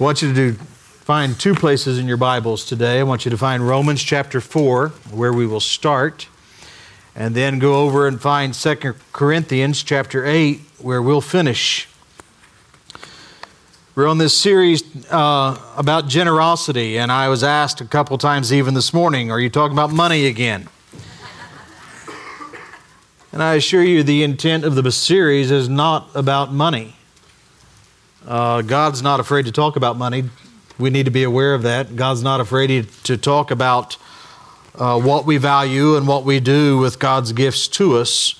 I want you to do, find two places in your Bibles today. I want you to find Romans chapter 4, where we will start, and then go over and find 2 Corinthians chapter 8, where we'll finish. We're on this series uh, about generosity, and I was asked a couple times even this morning, Are you talking about money again? And I assure you, the intent of the series is not about money. Uh, God's not afraid to talk about money. We need to be aware of that. God's not afraid to talk about uh, what we value and what we do with God's gifts to us.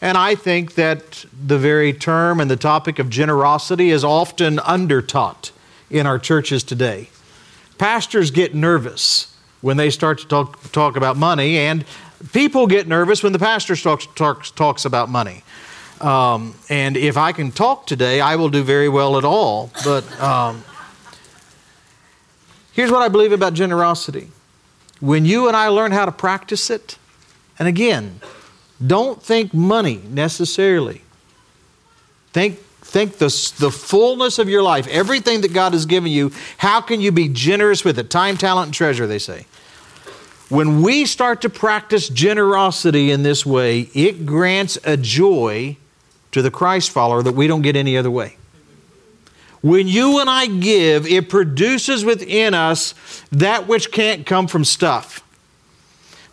And I think that the very term and the topic of generosity is often undertaught in our churches today. Pastors get nervous when they start to talk, talk about money, and people get nervous when the pastor talks, talks, talks about money. Um, and if I can talk today, I will do very well at all. But um, here's what I believe about generosity when you and I learn how to practice it, and again, don't think money necessarily. Think, think the, the fullness of your life, everything that God has given you, how can you be generous with it? Time, talent, and treasure, they say. When we start to practice generosity in this way, it grants a joy to the Christ follower that we don't get any other way. When you and I give, it produces within us that which can't come from stuff.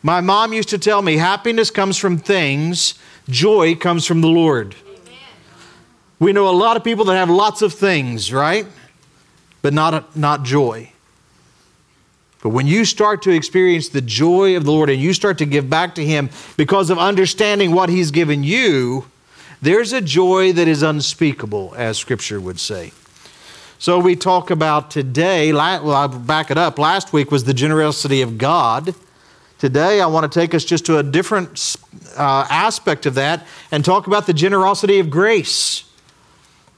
My mom used to tell me happiness comes from things, joy comes from the Lord. Amen. We know a lot of people that have lots of things, right? But not, not joy. But when you start to experience the joy of the Lord and you start to give back to Him because of understanding what He's given you, there's a joy that is unspeakable, as Scripture would say. So we talk about today, well, I'll back it up. Last week was the generosity of God. Today, I want to take us just to a different uh, aspect of that and talk about the generosity of grace.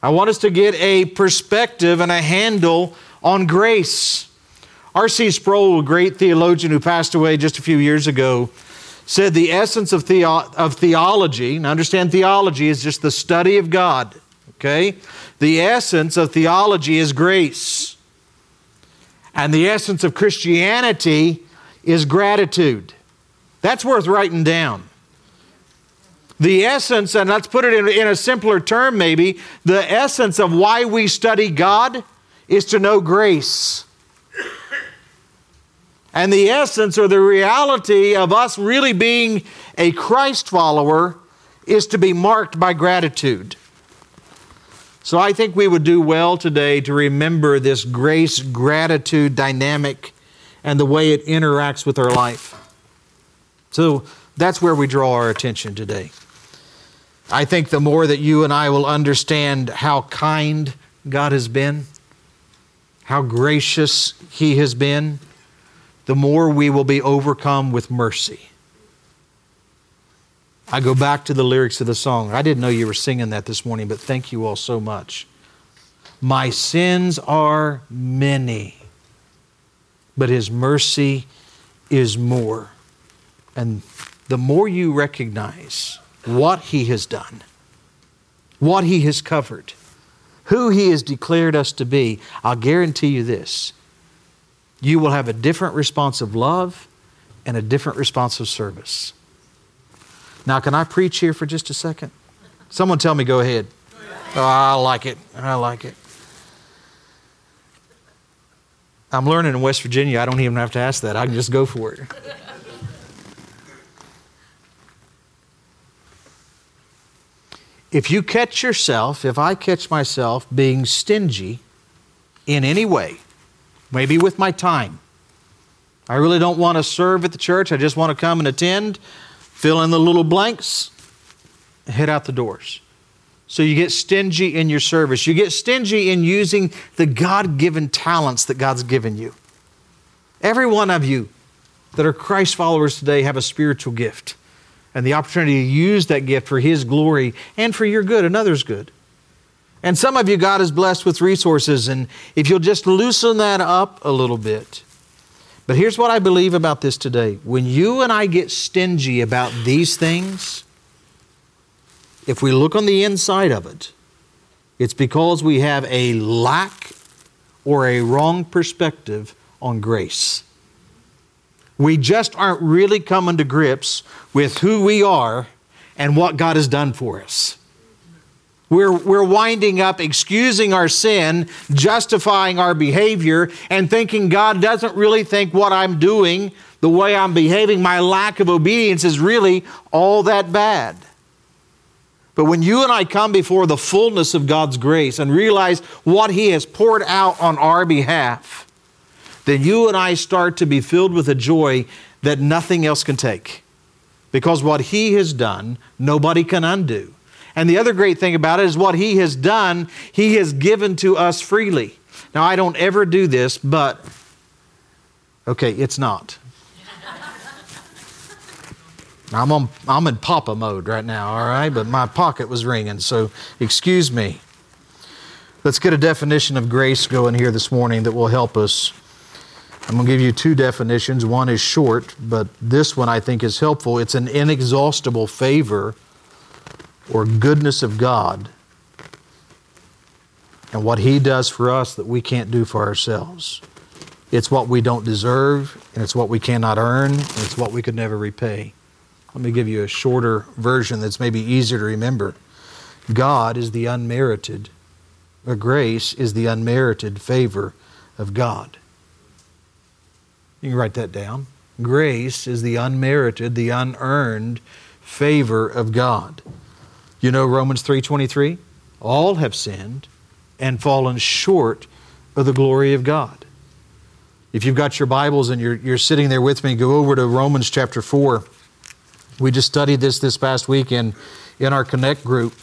I want us to get a perspective and a handle on grace. R.C. Sproul, a great theologian who passed away just a few years ago, said the essence of, theo- of theology, now understand theology is just the study of God, okay? The essence of theology is grace. And the essence of Christianity is gratitude. That's worth writing down. The essence, and let's put it in, in a simpler term maybe, the essence of why we study God is to know grace. And the essence or the reality of us really being a Christ follower is to be marked by gratitude. So I think we would do well today to remember this grace gratitude dynamic and the way it interacts with our life. So that's where we draw our attention today. I think the more that you and I will understand how kind God has been, how gracious He has been, the more we will be overcome with mercy. I go back to the lyrics of the song. I didn't know you were singing that this morning, but thank you all so much. My sins are many, but His mercy is more. And the more you recognize what He has done, what He has covered, who He has declared us to be, I'll guarantee you this you will have a different response of love and a different response of service. Now, can I preach here for just a second? Someone tell me, go ahead. Oh, I like it. I like it. I'm learning in West Virginia, I don't even have to ask that. I can just go for it. If you catch yourself, if I catch myself being stingy in any way, maybe with my time. I really don't want to serve at the church. I just want to come and attend, fill in the little blanks, head out the doors. So you get stingy in your service. You get stingy in using the God given talents that God's given you. Every one of you that are Christ followers today have a spiritual gift and the opportunity to use that gift for His glory and for your good and others' good. And some of you, God is blessed with resources, and if you'll just loosen that up a little bit. But here's what I believe about this today. When you and I get stingy about these things, if we look on the inside of it, it's because we have a lack or a wrong perspective on grace. We just aren't really coming to grips with who we are and what God has done for us. We're, we're winding up excusing our sin, justifying our behavior, and thinking God doesn't really think what I'm doing, the way I'm behaving, my lack of obedience is really all that bad. But when you and I come before the fullness of God's grace and realize what He has poured out on our behalf, then you and I start to be filled with a joy that nothing else can take. Because what He has done, nobody can undo. And the other great thing about it is what He has done, He has given to us freely. Now, I don't ever do this, but okay, it's not. I'm, on, I'm in Papa mode right now, all right? But my pocket was ringing, so excuse me. Let's get a definition of grace going here this morning that will help us. I'm going to give you two definitions. One is short, but this one I think is helpful. It's an inexhaustible favor or goodness of God and what He does for us that we can't do for ourselves. It's what we don't deserve, and it's what we cannot earn, and it's what we could never repay. Let me give you a shorter version that's maybe easier to remember. God is the unmerited, or grace is the unmerited favor of God. You can write that down. Grace is the unmerited, the unearned favor of God. You know Romans 3:23? All have sinned and fallen short of the glory of God. If you've got your Bibles and you're, you're sitting there with me, go over to Romans chapter 4. We just studied this this past week in, in our Connect group.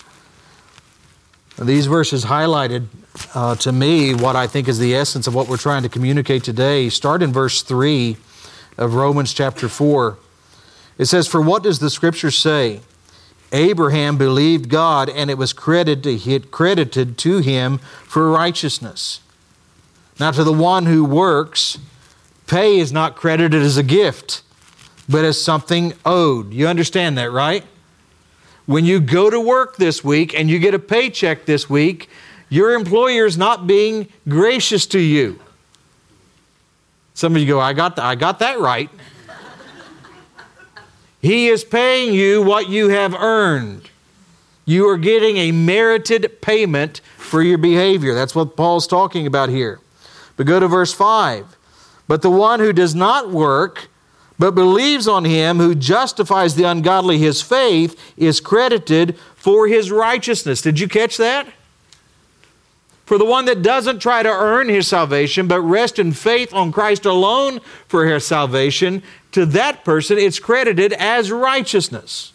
These verses highlighted uh, to me what I think is the essence of what we're trying to communicate today. Start in verse 3 of Romans chapter 4. It says, For what does the scripture say? Abraham believed God, and it was credited, to him for righteousness. Now, to the one who works, pay is not credited as a gift, but as something owed. You understand that, right? When you go to work this week and you get a paycheck this week, your employer is not being gracious to you. Some of you go, I got, I got that right. He is paying you what you have earned. You are getting a merited payment for your behavior. That's what Paul's talking about here. But go to verse 5. But the one who does not work, but believes on him who justifies the ungodly, his faith is credited for his righteousness. Did you catch that? For the one that doesn't try to earn his salvation, but rest in faith on Christ alone for his salvation, to that person it's credited as righteousness.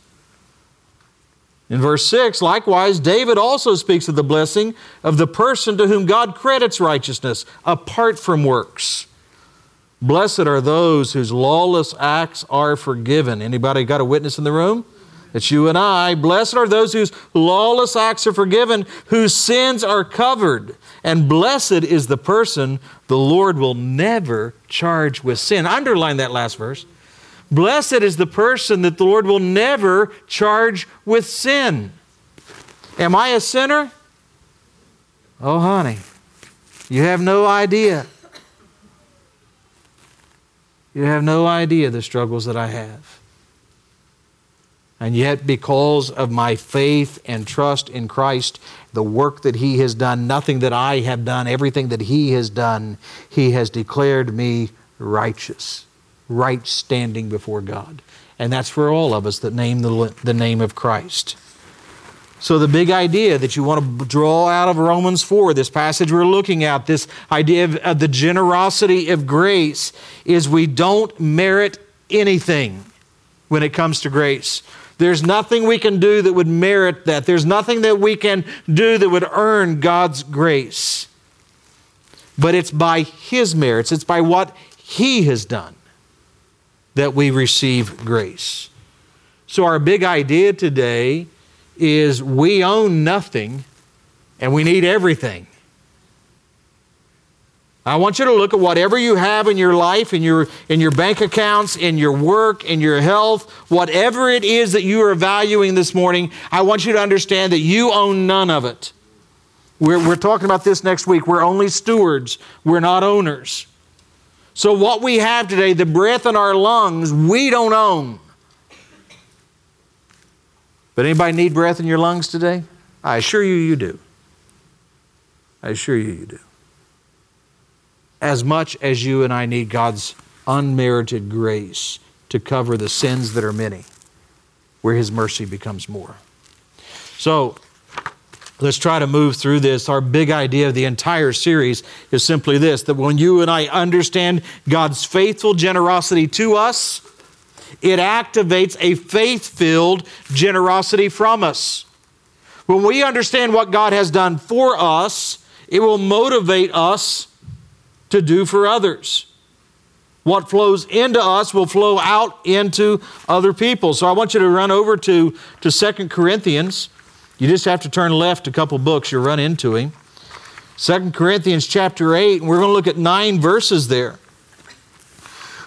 In verse 6, likewise, David also speaks of the blessing of the person to whom God credits righteousness apart from works. Blessed are those whose lawless acts are forgiven. Anybody got a witness in the room? It's you and I. Blessed are those whose lawless acts are forgiven, whose sins are covered. And blessed is the person the Lord will never charge with sin. Underline that last verse. Blessed is the person that the Lord will never charge with sin. Am I a sinner? Oh, honey, you have no idea. You have no idea the struggles that I have. And yet, because of my faith and trust in Christ, the work that He has done, nothing that I have done, everything that He has done, He has declared me righteous, right standing before God. And that's for all of us that name the, the name of Christ. So, the big idea that you want to draw out of Romans 4, this passage we're looking at, this idea of, of the generosity of grace, is we don't merit anything when it comes to grace. There's nothing we can do that would merit that. There's nothing that we can do that would earn God's grace. But it's by His merits, it's by what He has done that we receive grace. So, our big idea today is we own nothing and we need everything. I want you to look at whatever you have in your life, in your, in your bank accounts, in your work, in your health, whatever it is that you are valuing this morning, I want you to understand that you own none of it. We're, we're talking about this next week. We're only stewards, we're not owners. So, what we have today, the breath in our lungs, we don't own. But anybody need breath in your lungs today? I assure you, you do. I assure you, you do. As much as you and I need God's unmerited grace to cover the sins that are many, where His mercy becomes more. So, let's try to move through this. Our big idea of the entire series is simply this that when you and I understand God's faithful generosity to us, it activates a faith filled generosity from us. When we understand what God has done for us, it will motivate us to do for others. What flows into us will flow out into other people. So I want you to run over to, to 2 Corinthians. You just have to turn left a couple books, you'll run into him. 2 Corinthians chapter 8, and we're going to look at nine verses there.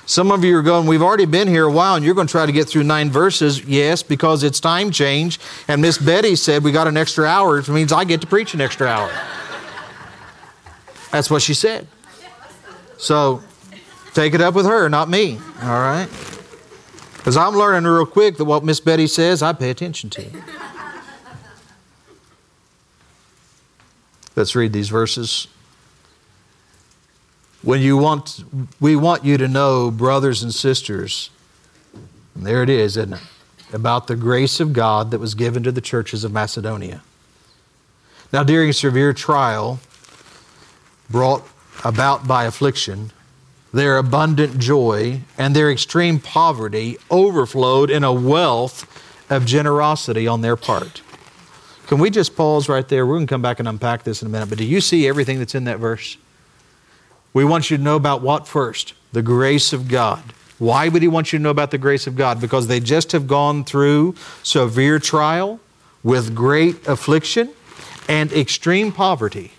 Some of you are going, We've already been here a while, and you're going to try to get through nine verses. Yes, because it's time change. And Miss Betty said, We got an extra hour, which means I get to preach an extra hour. That's what she said. So take it up with her, not me. All right? Because I'm learning real quick that what Miss Betty says, I pay attention to. Let's read these verses when you want, we want you to know, brothers and sisters, and there it is, isn't it? About the grace of God that was given to the churches of Macedonia. Now, during severe trial brought about by affliction, their abundant joy and their extreme poverty overflowed in a wealth of generosity on their part. Can we just pause right there? We're going to come back and unpack this in a minute. But do you see everything that's in that verse? We want you to know about what first? The grace of God. Why would He want you to know about the grace of God? Because they just have gone through severe trial with great affliction and extreme poverty.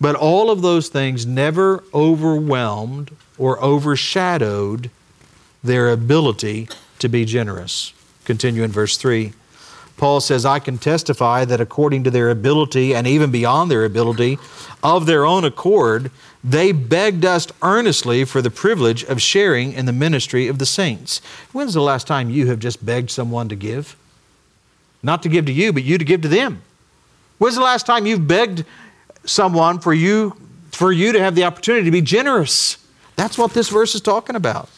But all of those things never overwhelmed or overshadowed their ability to be generous. Continue in verse 3. Paul says, I can testify that according to their ability and even beyond their ability, of their own accord, they begged us earnestly for the privilege of sharing in the ministry of the saints. When's the last time you have just begged someone to give? Not to give to you, but you to give to them. When's the last time you've begged someone for you for you to have the opportunity to be generous? That's what this verse is talking about.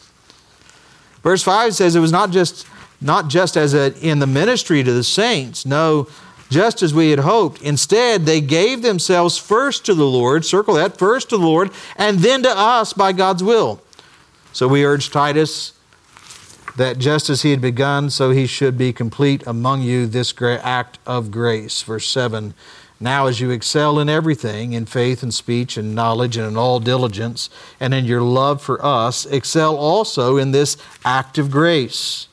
Verse 5 says it was not just not just as a, in the ministry to the saints. No, just as we had hoped. Instead, they gave themselves first to the Lord, circle that, first to the Lord, and then to us by God's will. So we urge Titus that just as he had begun, so he should be complete among you this great act of grace. Verse 7 Now, as you excel in everything, in faith and speech and knowledge and in all diligence, and in your love for us, excel also in this act of grace.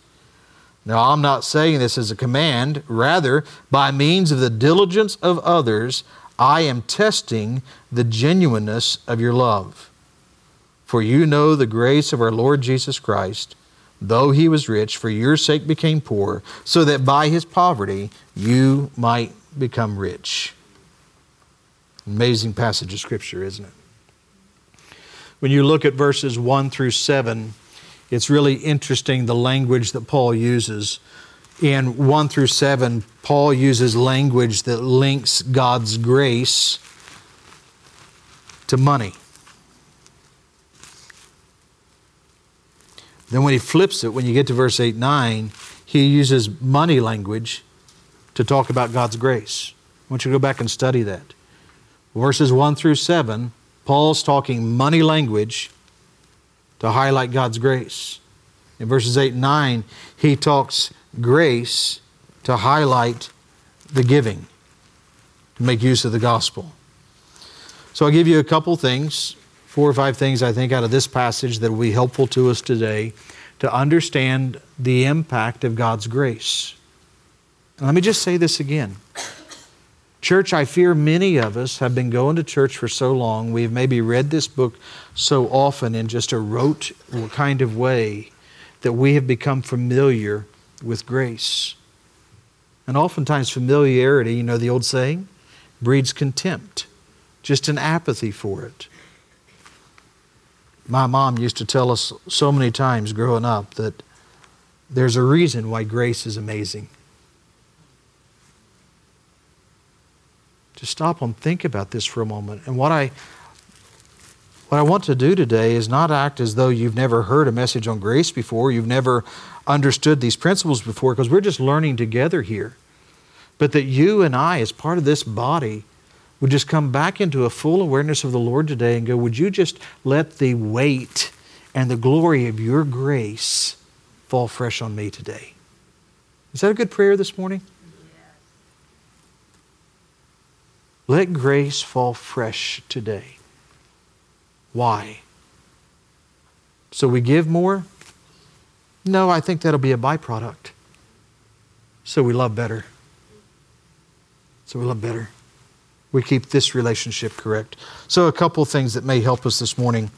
Now, I'm not saying this as a command. Rather, by means of the diligence of others, I am testing the genuineness of your love. For you know the grace of our Lord Jesus Christ, though he was rich, for your sake became poor, so that by his poverty you might become rich. Amazing passage of Scripture, isn't it? When you look at verses 1 through 7, it's really interesting the language that Paul uses. In 1 through 7, Paul uses language that links God's grace to money. Then, when he flips it, when you get to verse 8 9, he uses money language to talk about God's grace. I want you to go back and study that. Verses 1 through 7, Paul's talking money language to highlight God's grace. In verses 8 and 9, he talks grace to highlight the giving, to make use of the gospel. So I'll give you a couple things, four or five things I think out of this passage that will be helpful to us today to understand the impact of God's grace. And let me just say this again. Church, I fear many of us have been going to church for so long, we've maybe read this book so often in just a rote kind of way that we have become familiar with grace. And oftentimes, familiarity, you know the old saying, breeds contempt, just an apathy for it. My mom used to tell us so many times growing up that there's a reason why grace is amazing. Just stop and think about this for a moment. And what I what I want to do today is not act as though you've never heard a message on grace before, you've never understood these principles before, because we're just learning together here. But that you and I, as part of this body, would just come back into a full awareness of the Lord today and go, Would you just let the weight and the glory of your grace fall fresh on me today? Is that a good prayer this morning? Let grace fall fresh today. Why? So we give more? No, I think that'll be a byproduct. So we love better. So we love better. We keep this relationship correct. So, a couple things that may help us this morning.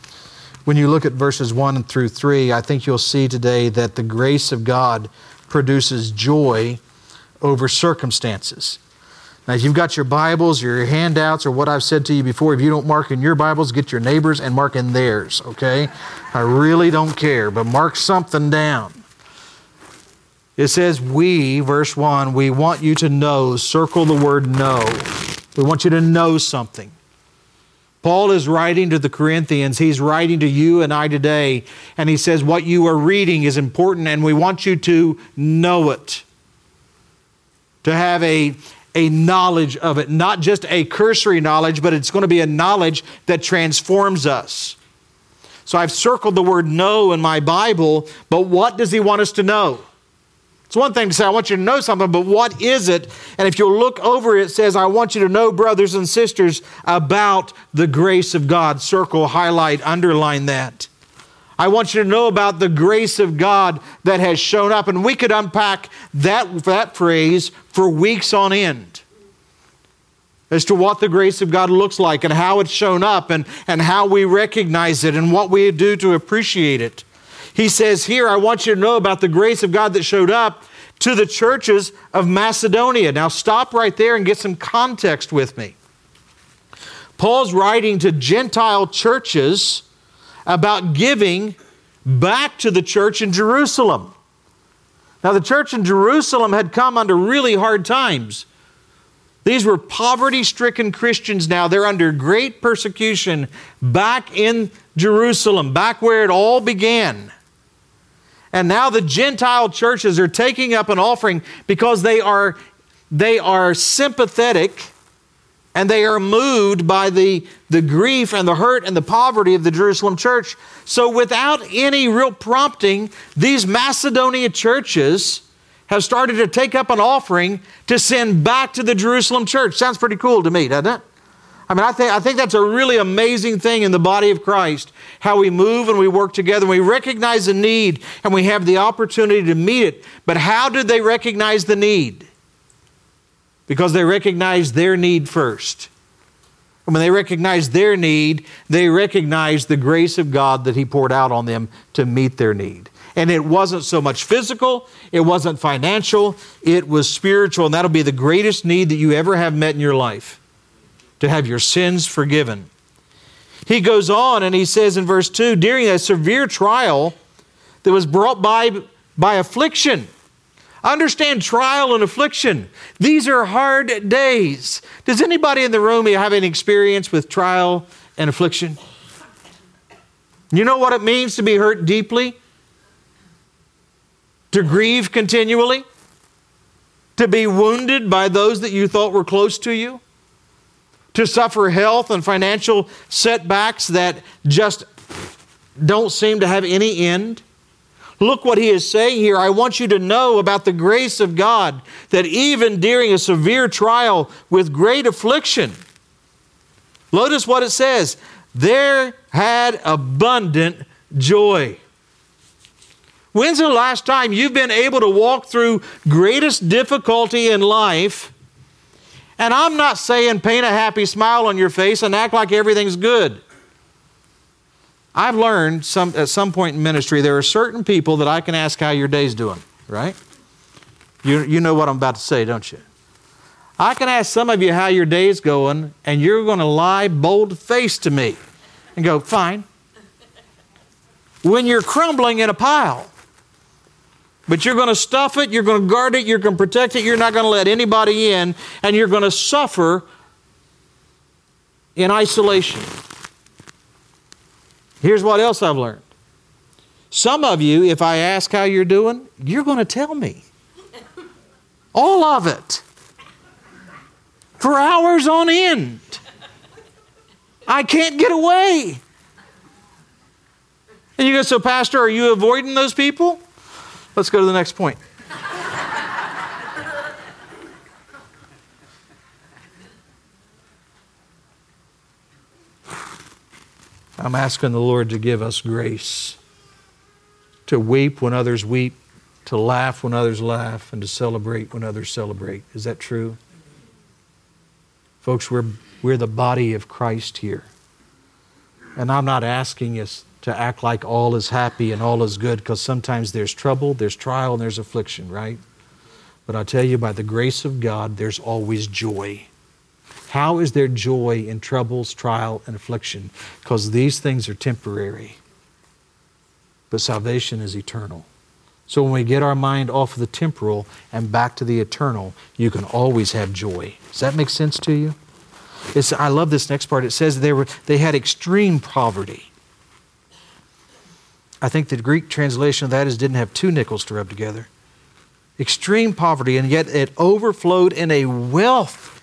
When you look at verses 1 through 3, I think you'll see today that the grace of God produces joy over circumstances. Now, if you've got your Bibles, your handouts, or what I've said to you before, if you don't mark in your Bibles, get your neighbors and mark in theirs, okay? I really don't care, but mark something down. It says, We, verse 1, we want you to know, circle the word know. We want you to know something. Paul is writing to the Corinthians. He's writing to you and I today, and he says, What you are reading is important, and we want you to know it. To have a, a knowledge of it, not just a cursory knowledge, but it's going to be a knowledge that transforms us. So I've circled the word know in my Bible, but what does he want us to know? It's one thing to say, I want you to know something, but what is it? And if you'll look over it, it says, I want you to know, brothers and sisters, about the grace of God. Circle, highlight, underline that. I want you to know about the grace of God that has shown up. And we could unpack that, that phrase for weeks on end as to what the grace of God looks like and how it's shown up and, and how we recognize it and what we do to appreciate it. He says here, I want you to know about the grace of God that showed up to the churches of Macedonia. Now, stop right there and get some context with me. Paul's writing to Gentile churches about giving back to the church in Jerusalem. Now, the church in Jerusalem had come under really hard times. These were poverty stricken Christians now. They're under great persecution back in Jerusalem, back where it all began. And now the Gentile churches are taking up an offering because they are, they are sympathetic and they are moved by the, the grief and the hurt and the poverty of the Jerusalem church. So, without any real prompting, these Macedonia churches have started to take up an offering to send back to the Jerusalem church. Sounds pretty cool to me, doesn't it? I mean, I think, I think that's a really amazing thing in the body of Christ how we move and we work together. We recognize the need and we have the opportunity to meet it. But how did they recognize the need? Because they recognized their need first. And when they recognized their need, they recognized the grace of God that He poured out on them to meet their need. And it wasn't so much physical, it wasn't financial, it was spiritual. And that'll be the greatest need that you ever have met in your life to have your sins forgiven. He goes on and he says in verse 2 during a severe trial that was brought by, by affliction. Understand trial and affliction. These are hard days. Does anybody in the room have any experience with trial and affliction? You know what it means to be hurt deeply? To grieve continually? To be wounded by those that you thought were close to you? to suffer health and financial setbacks that just don't seem to have any end. Look what he is saying here. I want you to know about the grace of God that even during a severe trial with great affliction, notice what it says there had abundant joy. When's the last time you've been able to walk through greatest difficulty in life and I'm not saying paint a happy smile on your face and act like everything's good. I've learned some, at some point in ministry there are certain people that I can ask how your day's doing, right? You, you know what I'm about to say, don't you? I can ask some of you how your day's going, and you're going to lie bold faced to me and go, fine. When you're crumbling in a pile, but you're going to stuff it, you're going to guard it, you're going to protect it, you're not going to let anybody in, and you're going to suffer in isolation. Here's what else I've learned. Some of you, if I ask how you're doing, you're going to tell me. All of it. For hours on end. I can't get away. And you go, so, Pastor, are you avoiding those people? Let's go to the next point. I'm asking the Lord to give us grace to weep when others weep, to laugh when others laugh, and to celebrate when others celebrate. Is that true? Folks, we're, we're the body of Christ here. And I'm not asking us to act like all is happy and all is good because sometimes there's trouble, there's trial, and there's affliction, right? But I tell you, by the grace of God, there's always joy. How is there joy in troubles, trial, and affliction? Because these things are temporary but salvation is eternal. So when we get our mind off of the temporal and back to the eternal, you can always have joy. Does that make sense to you? It's, I love this next part. It says they, were, they had extreme poverty. I think the Greek translation of that is didn't have two nickels to rub together. Extreme poverty, and yet it overflowed in a wealth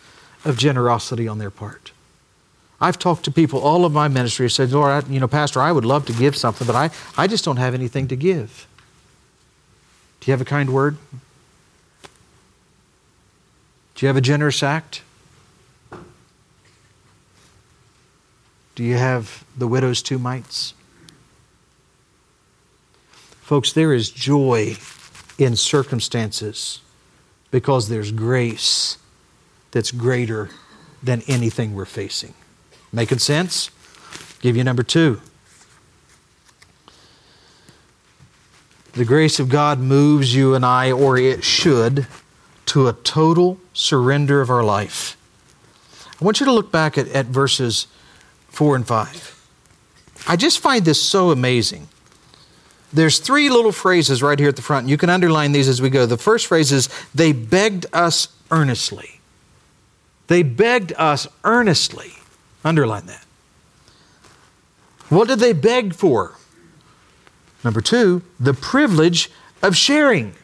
of generosity on their part. I've talked to people all of my ministry who said, Lord, I, you know, Pastor, I would love to give something, but I, I just don't have anything to give. Do you have a kind word? Do you have a generous act? Do you have the widow's two mites? Folks, there is joy in circumstances because there's grace that's greater than anything we're facing. Making sense? Give you number two. The grace of God moves you and I, or it should, to a total surrender of our life. I want you to look back at, at verses 4 and 5. I just find this so amazing. There's three little phrases right here at the front. You can underline these as we go. The first phrase is, they begged us earnestly. They begged us earnestly. Underline that. What did they beg for? Number two, the privilege of sharing.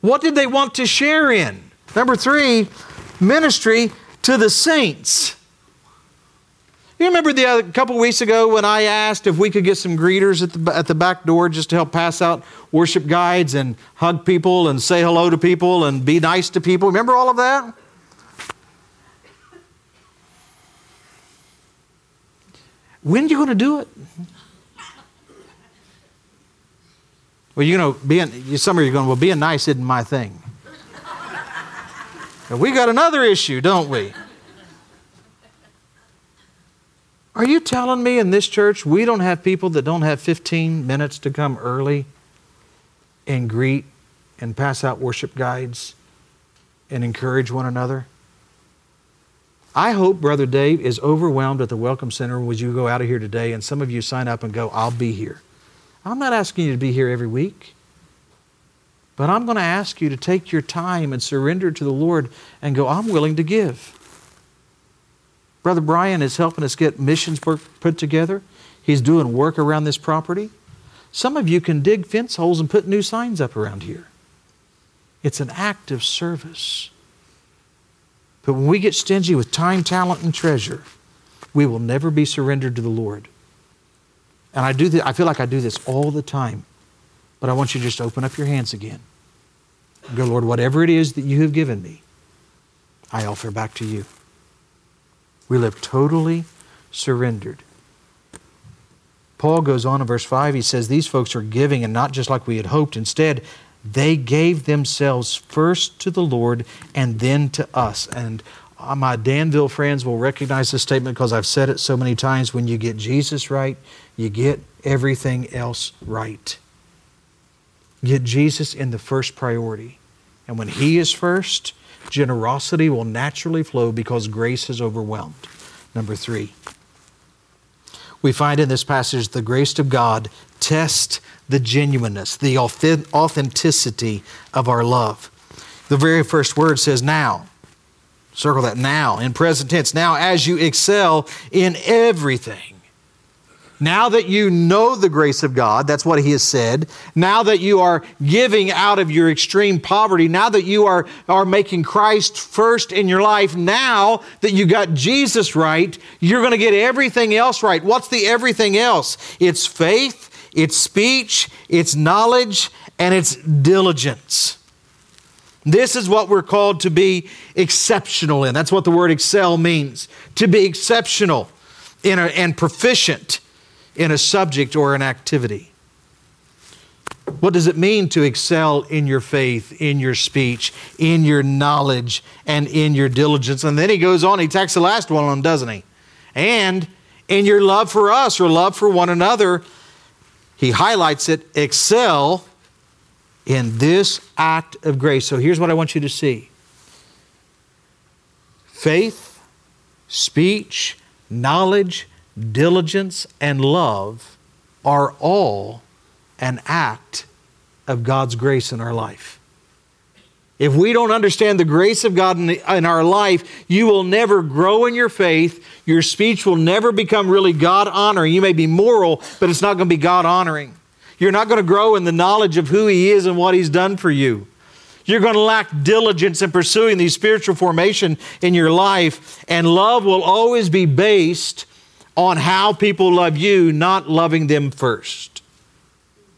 What did they want to share in? Number three, ministry to the saints. You remember the other, couple weeks ago when I asked if we could get some greeters at the, at the back door just to help pass out worship guides and hug people and say hello to people and be nice to people? Remember all of that? When are you going to do it? Well, you know, being some of you are going, well, being nice isn't my thing. we got another issue, don't we? Are you telling me in this church we don't have people that don't have 15 minutes to come early and greet and pass out worship guides and encourage one another? I hope Brother Dave is overwhelmed at the Welcome Center as you go out of here today, and some of you sign up and go, I'll be here. I'm not asking you to be here every week, but I'm going to ask you to take your time and surrender to the Lord and go, I'm willing to give. Brother Brian is helping us get missions work put together. He's doing work around this property. Some of you can dig fence holes and put new signs up around here. It's an act of service. But when we get stingy with time, talent, and treasure, we will never be surrendered to the Lord. And I do this, I feel like I do this all the time. But I want you to just open up your hands again. Go, Lord, whatever it is that you have given me, I offer back to you. We live totally surrendered. Paul goes on in verse 5, he says, These folks are giving, and not just like we had hoped. Instead, they gave themselves first to the Lord and then to us. And uh, my Danville friends will recognize this statement because I've said it so many times. When you get Jesus right, you get everything else right. Get Jesus in the first priority. And when He is first, generosity will naturally flow because grace has overwhelmed. Number three, we find in this passage the grace of God test the genuineness, the authenticity of our love. The very first word says now. Circle that now in present tense. Now, as you excel in everything. Now that you know the grace of God, that's what he has said. Now that you are giving out of your extreme poverty, now that you are, are making Christ first in your life, now that you got Jesus right, you're going to get everything else right. What's the everything else? It's faith, it's speech, it's knowledge, and it's diligence. This is what we're called to be exceptional in. That's what the word excel means to be exceptional in a, and proficient in a subject or an activity. What does it mean to excel in your faith, in your speech, in your knowledge, and in your diligence? And then he goes on, he tacks the last one on, doesn't he? And in your love for us or love for one another, he highlights it excel in this act of grace. So here's what I want you to see faith, speech, knowledge, diligence, and love are all an act of God's grace in our life. If we don't understand the grace of God in, the, in, our life, you will never grow in your faith. Your speech will never become really God honoring. You may be moral, but it's not going to be God honoring. You're not going to grow in the knowledge of who He is and what He's done for you. You're going to lack diligence in pursuing the spiritual formation in your life, and love will always be based on how people love you, not loving them first.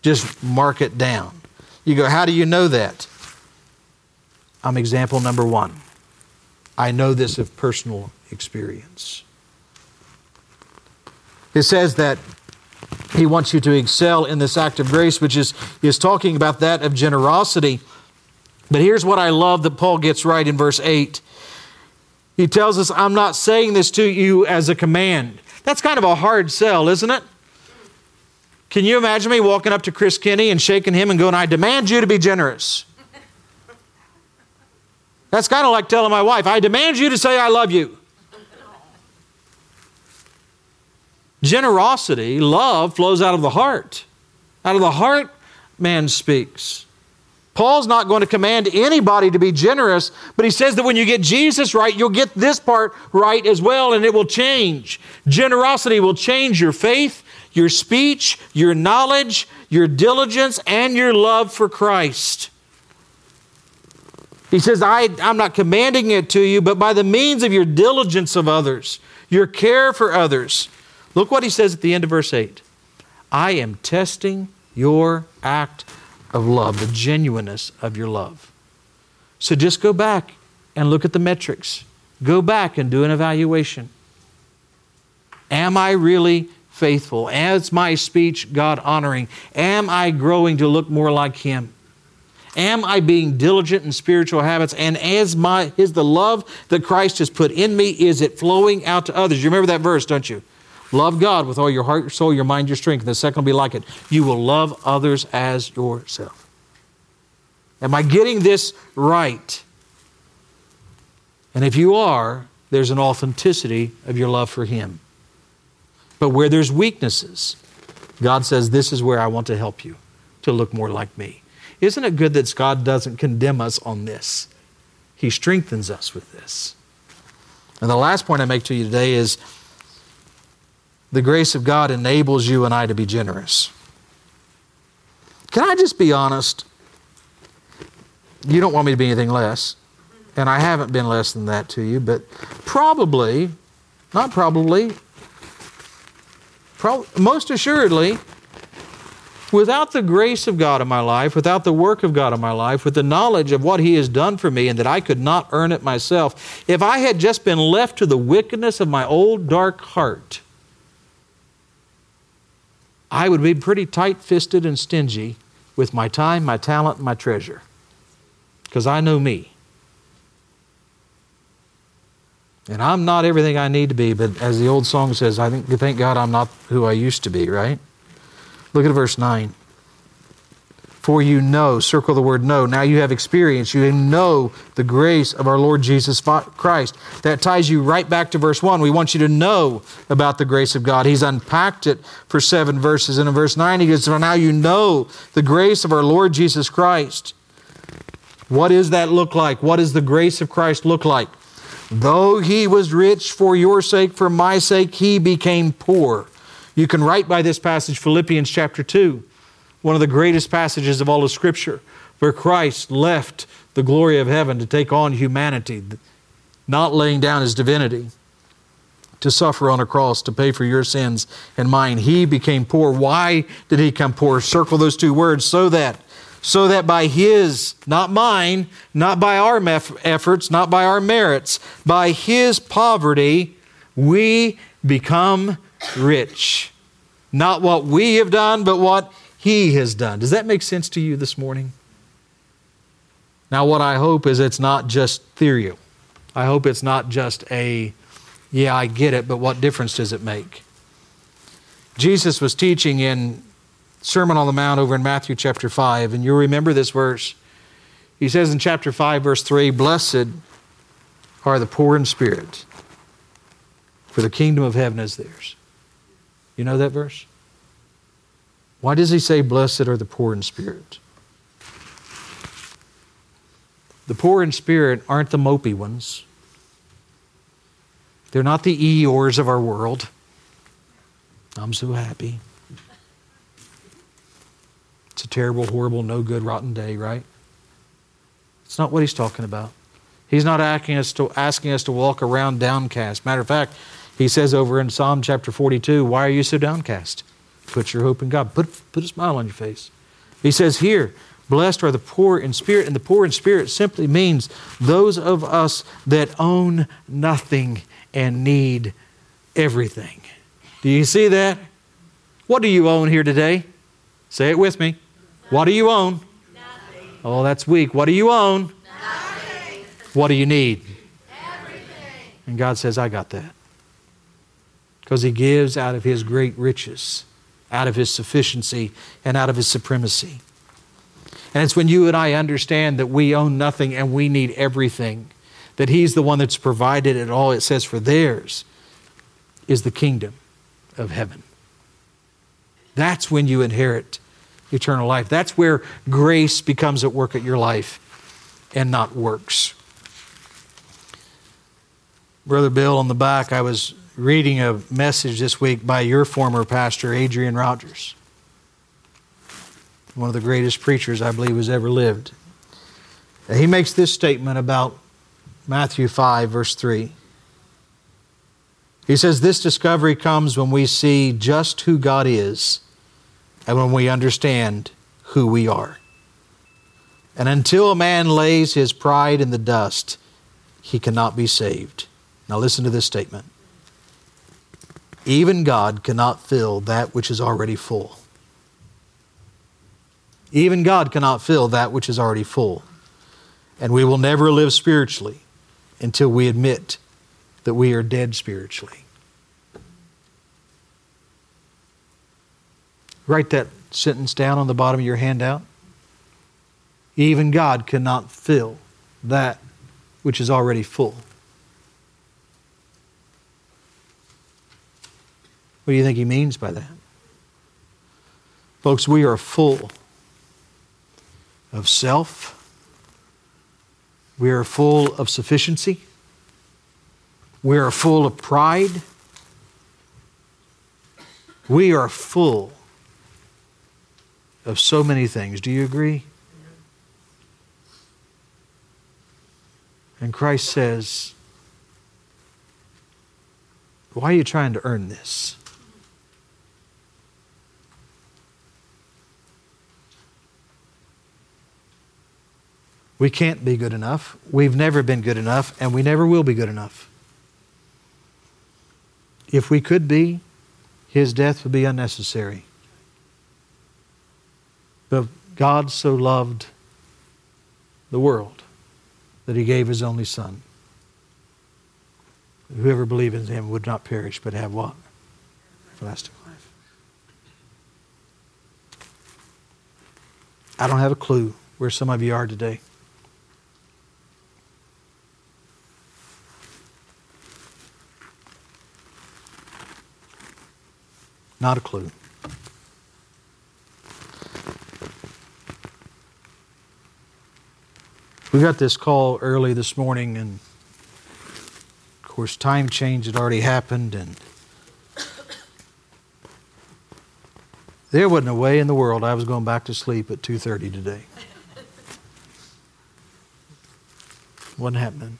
Just mark it down. You go, How do you know that? I'm example number one. I know this of personal experience. It says that he wants you to excel in this act of grace, which is, is talking about that of generosity. But here's what I love that Paul gets right in verse 8. He tells us, I'm not saying this to you as a command. That's kind of a hard sell, isn't it? Can you imagine me walking up to Chris Kinney and shaking him and going, I demand you to be generous? That's kind of like telling my wife, I demand you to say I love you. Generosity, love, flows out of the heart. Out of the heart, man speaks. Paul's not going to command anybody to be generous, but he says that when you get Jesus right, you'll get this part right as well, and it will change. Generosity will change your faith, your speech, your knowledge, your diligence, and your love for Christ. He says, I, I'm not commanding it to you, but by the means of your diligence of others, your care for others. Look what he says at the end of verse 8 I am testing your act of love, the genuineness of your love. So just go back and look at the metrics. Go back and do an evaluation. Am I really faithful? Is my speech God honoring? Am I growing to look more like Him? Am I being diligent in spiritual habits? And as my is the love that Christ has put in me, is it flowing out to others? You remember that verse, don't you? Love God with all your heart, your soul, your mind, your strength. And the second will be like it. You will love others as yourself. Am I getting this right? And if you are, there's an authenticity of your love for Him. But where there's weaknesses, God says, This is where I want to help you to look more like me. Isn't it good that God doesn't condemn us on this? He strengthens us with this. And the last point I make to you today is the grace of God enables you and I to be generous. Can I just be honest? You don't want me to be anything less, and I haven't been less than that to you, but probably, not probably, pro- most assuredly, without the grace of God in my life, without the work of God in my life, with the knowledge of what He has done for me and that I could not earn it myself, if I had just been left to the wickedness of my old dark heart, I would be pretty tight fisted and stingy with my time, my talent, my treasure. Because I know me. And I'm not everything I need to be, but as the old song says, I think thank God I'm not who I used to be, right? Look at verse 9. For you know, circle the word know. Now you have experience. You know the grace of our Lord Jesus Christ. That ties you right back to verse 1. We want you to know about the grace of God. He's unpacked it for seven verses. And in verse 9, he goes, So now you know the grace of our Lord Jesus Christ. What does that look like? What does the grace of Christ look like? Though he was rich for your sake, for my sake, he became poor. You can write by this passage Philippians chapter 2 one of the greatest passages of all of Scripture, where Christ left the glory of heaven to take on humanity, not laying down his divinity, to suffer on a cross to pay for your sins and mine. He became poor. Why did he come poor? Circle those two words so that so that by his, not mine, not by our efforts, not by our merits, by his poverty, we become rich. Not what we have done, but what he has done. Does that make sense to you this morning? Now, what I hope is it's not just theory. I hope it's not just a, yeah, I get it, but what difference does it make? Jesus was teaching in Sermon on the Mount over in Matthew chapter 5, and you'll remember this verse. He says in chapter 5, verse 3 Blessed are the poor in spirit, for the kingdom of heaven is theirs. You know that verse? Why does he say, Blessed are the poor in spirit? The poor in spirit aren't the mopey ones. They're not the Eeyores of our world. I'm so happy. It's a terrible, horrible, no good, rotten day, right? It's not what he's talking about. He's not asking us to, asking us to walk around downcast. Matter of fact, he says over in Psalm chapter 42, Why are you so downcast? Put your hope in God. Put, put a smile on your face. He says here, Blessed are the poor in spirit. And the poor in spirit simply means those of us that own nothing and need everything. Do you see that? What do you own here today? Say it with me. What do you own? Nothing. Oh, that's weak. What do you own? Nothing. What do you need? Everything. And God says, I got that. Because He gives out of His great riches out of his sufficiency and out of his supremacy. And it's when you and I understand that we own nothing and we need everything, that he's the one that's provided it all. It says, for theirs is the kingdom of heaven. That's when you inherit eternal life. That's where grace becomes at work at your life and not works. Brother Bill, on the back, I was reading a message this week by your former pastor, Adrian Rogers, one of the greatest preachers I believe has ever lived. He makes this statement about Matthew 5, verse 3. He says, This discovery comes when we see just who God is and when we understand who we are. And until a man lays his pride in the dust, he cannot be saved. Now, listen to this statement. Even God cannot fill that which is already full. Even God cannot fill that which is already full. And we will never live spiritually until we admit that we are dead spiritually. Write that sentence down on the bottom of your handout. Even God cannot fill that which is already full. What do you think he means by that? Folks, we are full of self. We are full of sufficiency. We are full of pride. We are full of so many things. Do you agree? And Christ says, Why are you trying to earn this? We can't be good enough. We've never been good enough, and we never will be good enough. If we could be, his death would be unnecessary. But God so loved the world that he gave his only Son. Whoever believes in him would not perish, but have what? Everlasting life. I don't have a clue where some of you are today. Not a clue. We got this call early this morning, and of course, time change had already happened, and there wasn't a way in the world I was going back to sleep at 2:30 today. wasn't happening.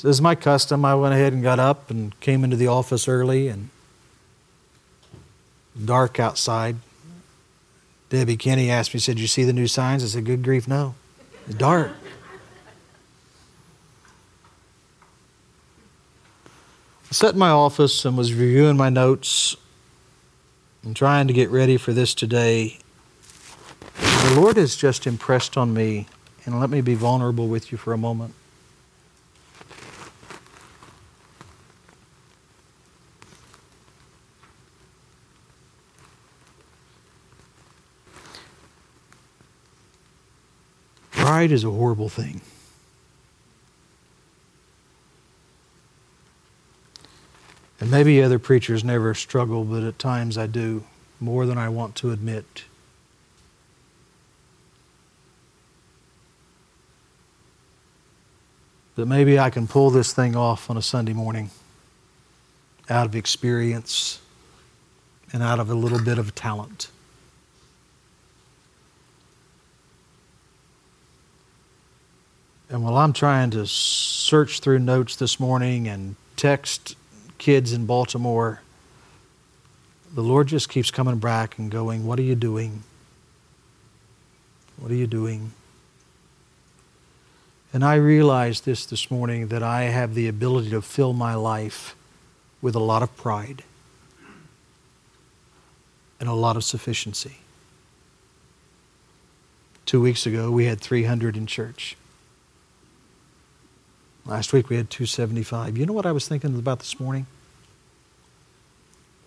So as my custom, I went ahead and got up and came into the office early and dark outside. Debbie Kenny asked me, said, You see the new signs? I said, Good grief, no. It's dark. I sat in my office and was reviewing my notes and trying to get ready for this today. The Lord has just impressed on me, and let me be vulnerable with you for a moment. Pride is a horrible thing. And maybe other preachers never struggle, but at times I do, more than I want to admit. That maybe I can pull this thing off on a Sunday morning out of experience and out of a little bit of talent. And while I'm trying to search through notes this morning and text kids in Baltimore, the Lord just keeps coming back and going, What are you doing? What are you doing? And I realized this this morning that I have the ability to fill my life with a lot of pride and a lot of sufficiency. Two weeks ago, we had 300 in church. Last week we had 275. You know what I was thinking about this morning?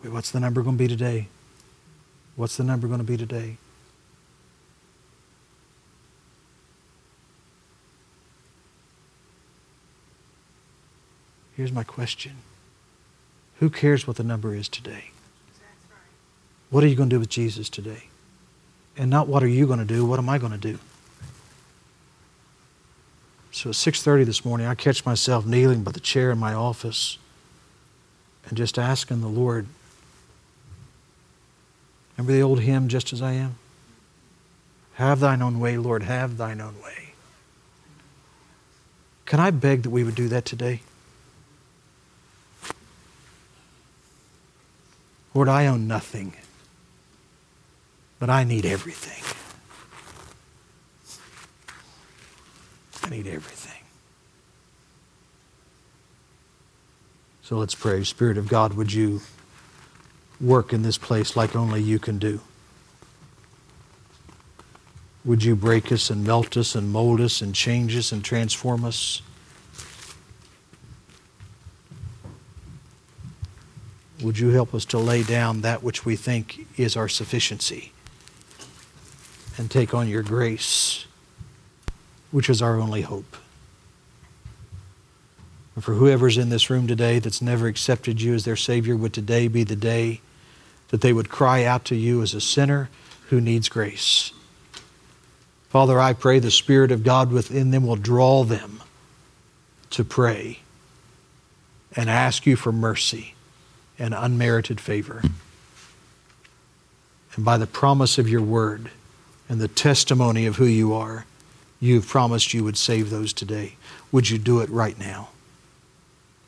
Wait, what's the number going to be today? What's the number going to be today? Here's my question Who cares what the number is today? What are you going to do with Jesus today? And not what are you going to do, what am I going to do? So at 6:30 this morning, I catch myself kneeling by the chair in my office and just asking the Lord. Remember the old hymn, Just as I am? Have thine own way, Lord, have thine own way. Can I beg that we would do that today? Lord, I own nothing, but I need everything. I need everything. So let's pray. Spirit of God, would you work in this place like only you can do? Would you break us and melt us and mold us and change us and transform us? Would you help us to lay down that which we think is our sufficiency and take on your grace? Which is our only hope. And for whoever's in this room today that's never accepted you as their Savior, would today be the day that they would cry out to you as a sinner who needs grace. Father, I pray the Spirit of God within them will draw them to pray and ask you for mercy and unmerited favor. And by the promise of your word and the testimony of who you are, You've promised you would save those today. Would you do it right now?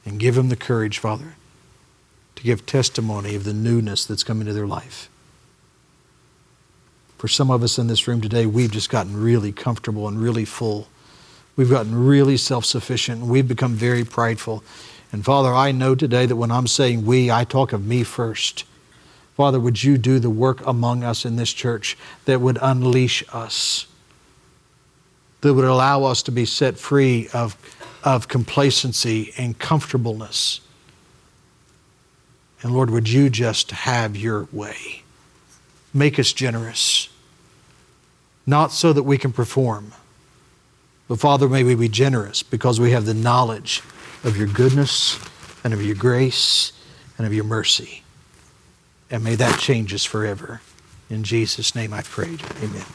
And give them the courage, Father, to give testimony of the newness that's come into their life. For some of us in this room today, we've just gotten really comfortable and really full. We've gotten really self sufficient and we've become very prideful. And Father, I know today that when I'm saying we, I talk of me first. Father, would you do the work among us in this church that would unleash us? That would allow us to be set free of, of complacency and comfortableness. And Lord, would you just have your way? make us generous, not so that we can perform. But Father, may we be generous because we have the knowledge of your goodness and of your grace and of your mercy. And may that change us forever. In Jesus' name I pray. Amen.